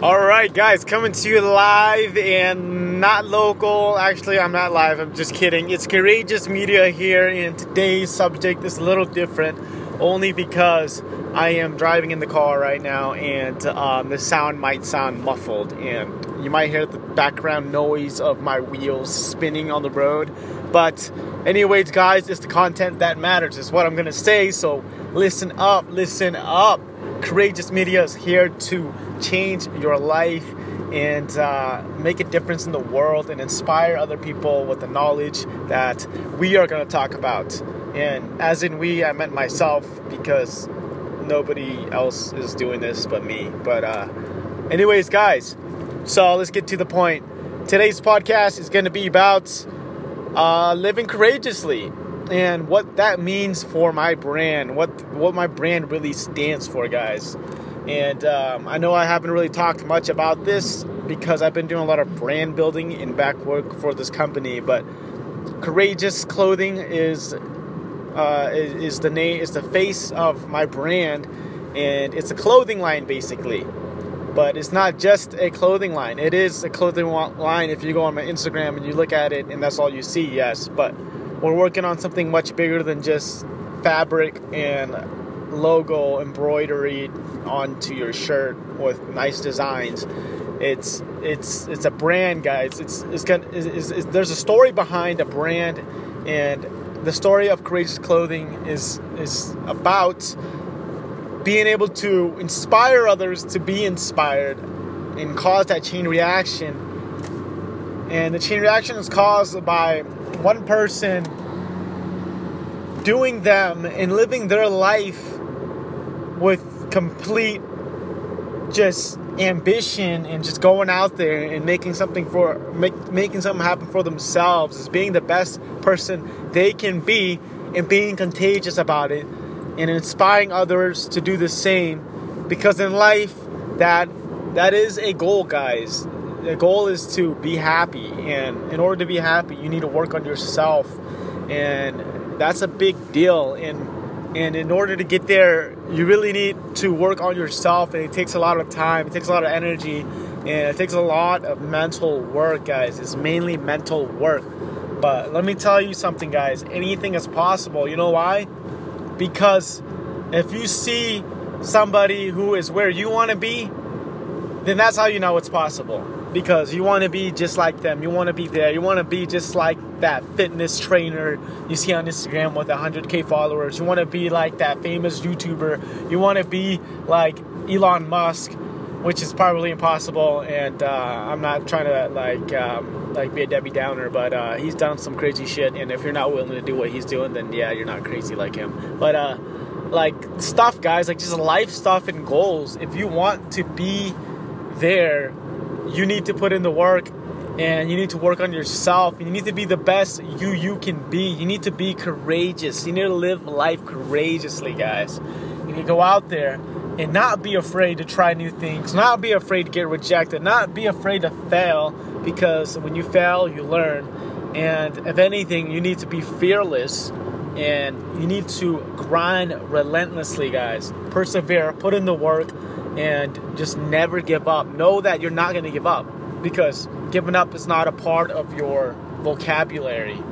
All right, guys, coming to you live and not local. Actually, I'm not live. I'm just kidding. It's Courageous Media here, and today's subject is a little different, only because I am driving in the car right now, and um, the sound might sound muffled, and you might hear the background noise of my wheels spinning on the road. But, anyways, guys, it's the content that matters. It's what I'm gonna say. So listen up, listen up. Courageous Media is here to change your life and uh, make a difference in the world and inspire other people with the knowledge that we are going to talk about. And as in we, I meant myself because nobody else is doing this but me. But, uh, anyways, guys, so let's get to the point. Today's podcast is going to be about uh, living courageously and what that means for my brand, what what my brand really stands for, guys. And um, I know I haven't really talked much about this because I've been doing a lot of brand building and back work for this company. But Courageous Clothing is uh, is, is the name, is the face of my brand, and it's a clothing line basically. But it's not just a clothing line. It is a clothing line if you go on my Instagram and you look at it and that's all you see. Yes, but we're working on something much bigger than just fabric and logo embroidery onto your shirt with nice designs. It's it's it's a brand, guys. It's it's, got, it's, it's there's a story behind a brand, and the story of courageous clothing is is about being able to inspire others to be inspired and cause that chain reaction. And the chain reaction is caused by one person doing them and living their life with complete just ambition and just going out there and making something for make, making something happen for themselves is being the best person they can be and being contagious about it and inspiring others to do the same. Because in life that that is a goal guys the goal is to be happy and in order to be happy you need to work on yourself and that's a big deal and and in order to get there you really need to work on yourself and it takes a lot of time it takes a lot of energy and it takes a lot of mental work guys. It's mainly mental work. But let me tell you something guys. Anything is possible. You know why? Because if you see somebody who is where you want to be then that's how you know it's possible because you want to be just like them. You want to be there. You want to be just like that fitness trainer you see on Instagram with 100k followers. You want to be like that famous YouTuber. You want to be like Elon Musk, which is probably impossible. And uh, I'm not trying to like um, like be a Debbie Downer, but uh, he's done some crazy shit. And if you're not willing to do what he's doing, then yeah, you're not crazy like him. But uh, like stuff, guys, like just life stuff and goals. If you want to be there you need to put in the work and you need to work on yourself. You need to be the best you you can be. You need to be courageous. You need to live life courageously, guys. You need to go out there and not be afraid to try new things, not be afraid to get rejected, not be afraid to fail because when you fail, you learn. And if anything, you need to be fearless and you need to grind relentlessly, guys. Persevere, put in the work and just never give up. Know that you're not going to give up because giving up is not a part of your vocabulary.